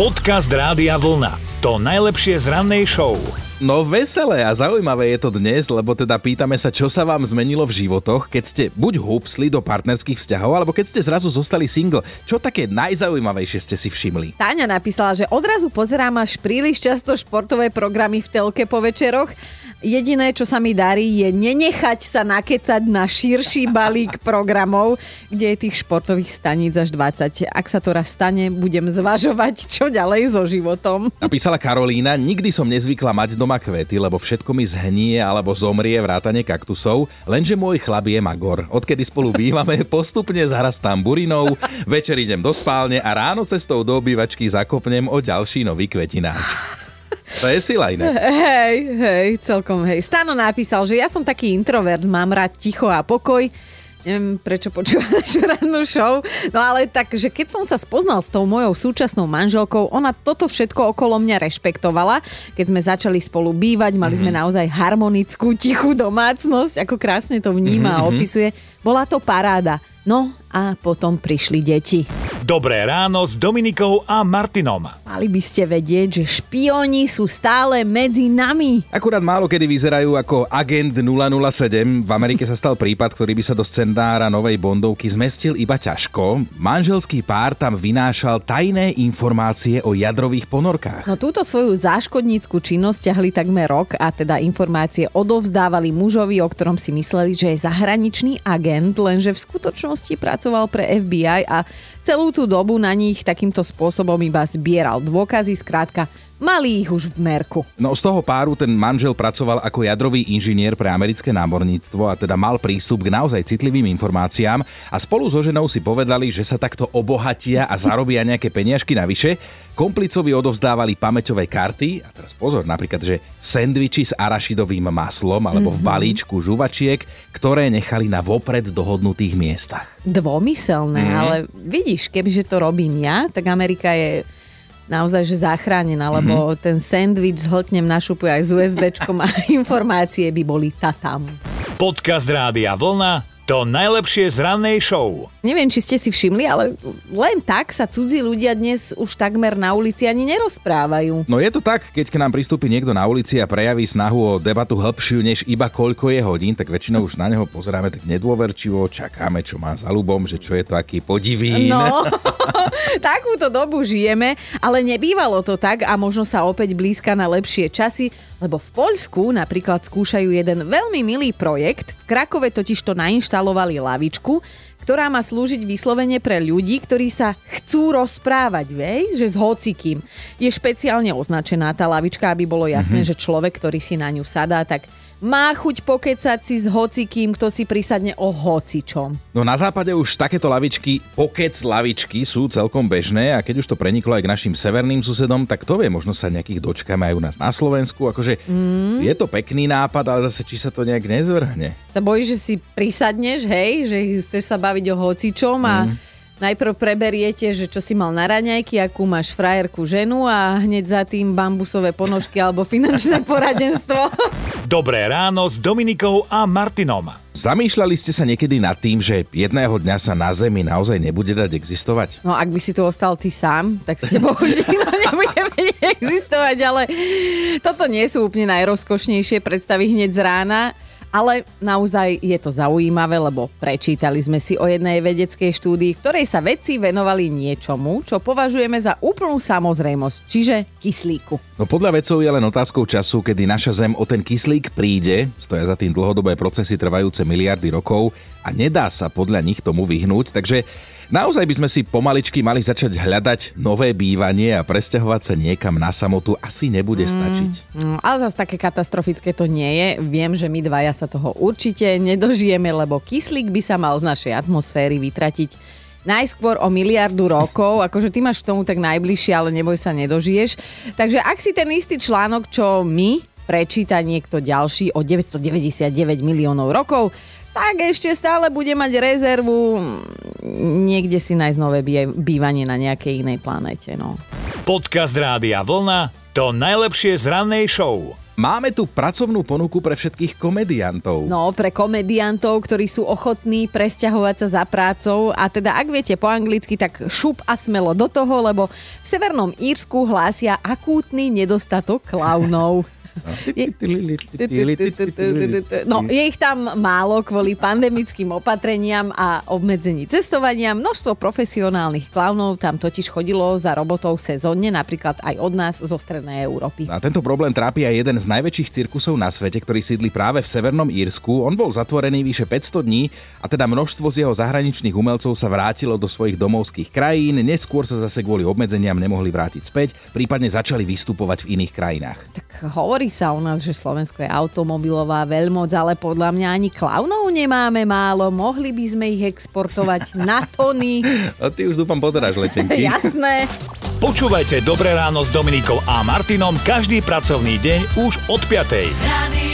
Podcast Rádia Vlna. To najlepšie z rannej show. No veselé a zaujímavé je to dnes, lebo teda pýtame sa, čo sa vám zmenilo v životoch, keď ste buď húpsli do partnerských vzťahov, alebo keď ste zrazu zostali single. Čo také najzaujímavejšie ste si všimli? Táňa napísala, že odrazu pozerám až príliš často športové programy v telke po večeroch Jediné, čo sa mi darí, je nenechať sa nakecať na širší balík programov, kde je tých športových staníc až 20. Ak sa to raz stane, budem zvažovať, čo ďalej so životom. Napísala Karolína, nikdy som nezvykla mať doma kvety, lebo všetko mi zhnie alebo zomrie vrátane kaktusov, lenže môj chlap je magor. Odkedy spolu bývame, postupne zarastám burinou, večer idem do spálne a ráno cestou do obývačky zakopnem o ďalší nový kvetináč. To je sila iné. Hej, hej, celkom hej. Stano napísal, že ja som taký introvert, mám rád ticho a pokoj. Neviem, prečo počúva našu rannú show. No ale tak, že keď som sa spoznal s tou mojou súčasnou manželkou, ona toto všetko okolo mňa rešpektovala. Keď sme začali spolu bývať, mali mm-hmm. sme naozaj harmonickú, tichú domácnosť, ako krásne to vníma mm-hmm. a mhm. opisuje. Bola to paráda. No a potom prišli deti. Dobré ráno s Dominikou a Martinom. Mali by ste vedieť, že špioni sú stále medzi nami. Akurát málo kedy vyzerajú ako agent 007. V Amerike sa stal prípad, ktorý by sa do scenára novej Bondovky zmestil iba ťažko. Manželský pár tam vynášal tajné informácie o jadrových ponorkách. No túto svoju záškodnícku činnosť ťahli takmer rok a teda informácie odovzdávali mužovi, o ktorom si mysleli, že je zahraničný agent, lenže v skutočnosti pracoval pre FBI a celú tú dobu na nich takýmto spôsobom iba zbieral dôkazy, skrátka mali ich už v merku. No z toho páru ten manžel pracoval ako jadrový inžinier pre americké námorníctvo a teda mal prístup k naozaj citlivým informáciám a spolu so ženou si povedali, že sa takto obohatia a zarobia nejaké peniažky navyše. Komplicovi odovzdávali pamäťové karty a teraz pozor, napríklad, že v sendviči s arašidovým maslom alebo v mhm. balíčku žuvačiek, ktoré nechali na vopred dohodnutých miestach. Dvomyselné, mm. ale vidíš, kebyže to robím ja, tak Amerika je naozaj že zachránená, lebo mm-hmm. ten sandwich zhltnem na šupu aj s USBčkom a informácie by boli tatam. Podcast Rádia Vlna to najlepšie z rannej show. Neviem, či ste si všimli, ale len tak sa cudzí ľudia dnes už takmer na ulici ani nerozprávajú. No je to tak, keď k nám pristúpi niekto na ulici a prejaví snahu o debatu hĺbšiu než iba koľko je hodín, tak väčšinou už na neho pozeráme tak nedôverčivo, čakáme, čo má za ľubom, že čo je to aký podivín. No, takúto dobu žijeme, ale nebývalo to tak a možno sa opäť blízka na lepšie časy, lebo v Poľsku napríklad skúšajú jeden veľmi milý projekt. V Krakove totiž to nainštalovali lavičku, ktorá má slúžiť vyslovene pre ľudí, ktorí sa chcú rozprávať, vej, že s hocikým. Je špeciálne označená tá lavička, aby bolo jasné, mm-hmm. že človek, ktorý si na ňu sadá, tak má chuť pokecať si s hocikým, kto si prisadne o hocičom. No na západe už takéto lavičky, pokec lavičky sú celkom bežné a keď už to preniklo aj k našim severným susedom, tak to vie, možno sa nejakých dočkáme aj u nás na Slovensku. Akože mm. je to pekný nápad, ale zase či sa to nejak nezvrhne. Sa bojíš, že si prisadneš, hej, že chceš sa baviť o hocičom a mm najprv preberiete, že čo si mal na raňajky, akú máš frajerku ženu a hneď za tým bambusové ponožky alebo finančné poradenstvo. Dobré ráno s Dominikou a Martinom. Zamýšľali ste sa niekedy nad tým, že jedného dňa sa na Zemi naozaj nebude dať existovať? No ak by si tu ostal ty sám, tak ste bohužiaľ nebudeme existovať, ale toto nie sú úplne najrozkošnejšie predstavy hneď z rána. Ale naozaj je to zaujímavé, lebo prečítali sme si o jednej vedeckej štúdii, ktorej sa vedci venovali niečomu, čo považujeme za úplnú samozrejmosť, čiže kyslíku. No podľa vedcov je len otázkou času, kedy naša Zem o ten kyslík príde, stoja za tým dlhodobé procesy trvajúce miliardy rokov a nedá sa podľa nich tomu vyhnúť, takže Naozaj by sme si pomaličky mali začať hľadať nové bývanie a presťahovať sa niekam na samotu asi nebude mm, stačiť. Mm, ale zase také katastrofické to nie je. Viem, že my dvaja sa toho určite nedožijeme, lebo kyslík by sa mal z našej atmosféry vytratiť najskôr o miliardu rokov, akože ty máš k tomu tak najbližšie, ale neboj sa, nedožiješ. Takže ak si ten istý článok, čo my, prečíta niekto ďalší o 999 miliónov rokov, tak ešte stále bude mať rezervu niekde si nájsť nové bývanie na nejakej inej planete. No. Podcast Rádia Vlna To najlepšie z rannej show. Máme tu pracovnú ponuku pre všetkých komediantov. No, pre komediantov, ktorí sú ochotní presťahovať sa za prácou a teda ak viete po anglicky, tak šup a smelo do toho, lebo v Severnom Írsku hlásia akútny nedostatok klaunov. No, je ich tam málo kvôli pandemickým opatreniam a obmedzení cestovania. Množstvo profesionálnych klaunov tam totiž chodilo za robotou sezónne, napríklad aj od nás zo Strednej Európy. A tento problém trápi aj jeden z najväčších cirkusov na svete, ktorý sídli práve v Severnom Írsku. On bol zatvorený vyše 500 dní a teda množstvo z jeho zahraničných umelcov sa vrátilo do svojich domovských krajín, neskôr sa zase kvôli obmedzeniam nemohli vrátiť späť, prípadne začali vystupovať v iných krajinách. Tak hovorí sa u nás, že Slovensko je automobilová veľmoc, ale podľa mňa ani klaunov nemáme málo. Mohli by sme ich exportovať na tony. A ty už dúfam pozeráš letenky. Jasné. Počúvajte Dobré ráno s Dominikou a Martinom každý pracovný deň už od 5. Radio